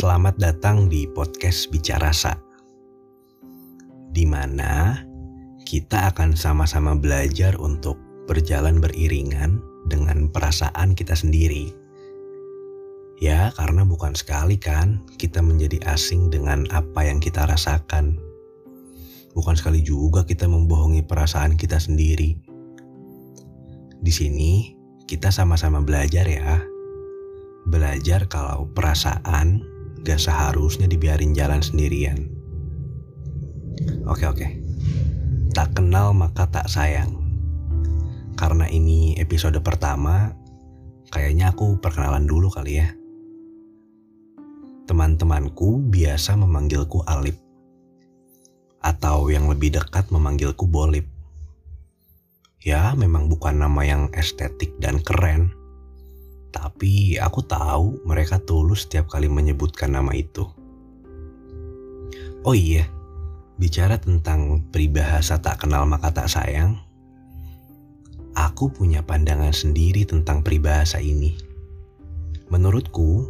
Selamat datang di podcast Bicara Sa, di mana kita akan sama-sama belajar untuk berjalan beriringan dengan perasaan kita sendiri. Ya, karena bukan sekali kan kita menjadi asing dengan apa yang kita rasakan. Bukan sekali juga kita membohongi perasaan kita sendiri. Di sini kita sama-sama belajar ya. Belajar kalau perasaan gak seharusnya dibiarin jalan sendirian. Oke oke, tak kenal maka tak sayang. Karena ini episode pertama, kayaknya aku perkenalan dulu kali ya. Teman-temanku biasa memanggilku Alip. Atau yang lebih dekat memanggilku Bolip. Ya memang bukan nama yang estetik dan keren tapi aku tahu mereka tulus setiap kali menyebutkan nama itu. Oh iya, bicara tentang peribahasa tak kenal maka tak sayang, aku punya pandangan sendiri tentang peribahasa ini. Menurutku,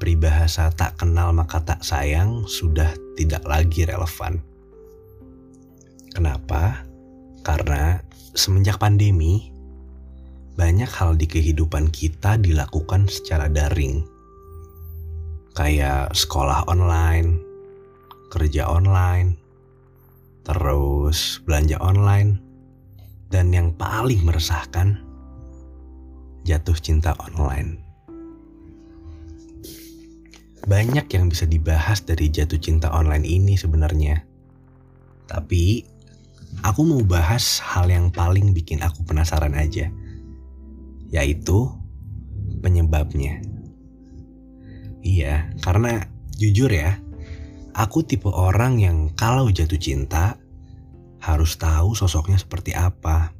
peribahasa tak kenal maka tak sayang sudah tidak lagi relevan. Kenapa? Karena semenjak pandemi, banyak hal di kehidupan kita dilakukan secara daring. Kayak sekolah online, kerja online, terus belanja online, dan yang paling meresahkan, jatuh cinta online. Banyak yang bisa dibahas dari jatuh cinta online ini sebenarnya. Tapi aku mau bahas hal yang paling bikin aku penasaran aja yaitu penyebabnya. Iya, karena jujur ya, aku tipe orang yang kalau jatuh cinta harus tahu sosoknya seperti apa.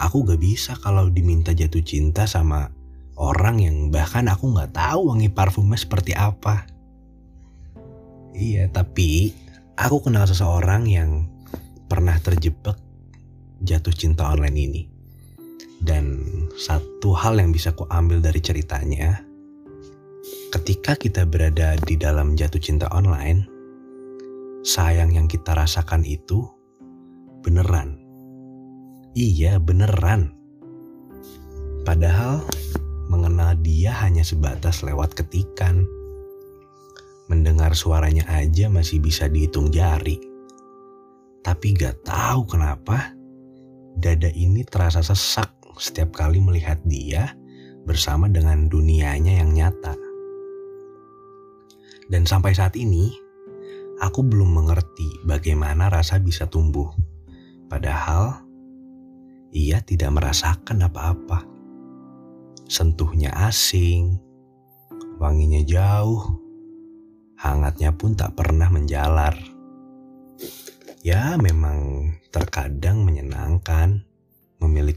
Aku gak bisa kalau diminta jatuh cinta sama orang yang bahkan aku gak tahu wangi parfumnya seperti apa. Iya, tapi aku kenal seseorang yang pernah terjebak jatuh cinta online ini. Dan satu hal yang bisa ku ambil dari ceritanya, ketika kita berada di dalam jatuh cinta online, sayang yang kita rasakan itu beneran. Iya, beneran. Padahal mengenal dia hanya sebatas lewat ketikan. Mendengar suaranya aja masih bisa dihitung jari. Tapi gak tahu kenapa dada ini terasa sesak setiap kali melihat dia bersama dengan dunianya yang nyata. Dan sampai saat ini, aku belum mengerti bagaimana rasa bisa tumbuh. Padahal, ia tidak merasakan apa-apa. Sentuhnya asing, wanginya jauh, hangatnya pun tak pernah menjalar. Ya, memang terkadang menyenangkan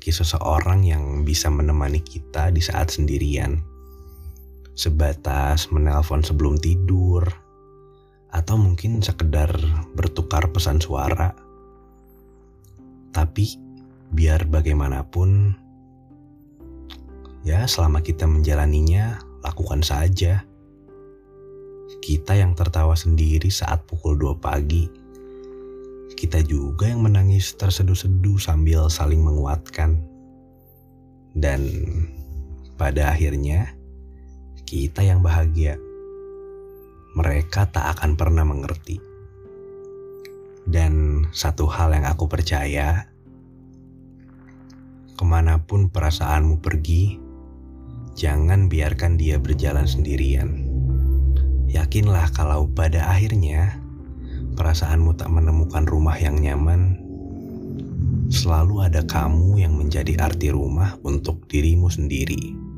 memiliki seseorang yang bisa menemani kita di saat sendirian. Sebatas menelpon sebelum tidur, atau mungkin sekedar bertukar pesan suara. Tapi biar bagaimanapun, ya selama kita menjalaninya, lakukan saja. Kita yang tertawa sendiri saat pukul 2 pagi kita juga yang menangis terseduh-seduh sambil saling menguatkan. Dan pada akhirnya kita yang bahagia. Mereka tak akan pernah mengerti. Dan satu hal yang aku percaya, ke mana pun perasaanmu pergi, jangan biarkan dia berjalan sendirian. Yakinlah kalau pada akhirnya perasaanmu tak menemukan rumah yang nyaman, selalu ada kamu yang menjadi arti rumah untuk dirimu sendiri.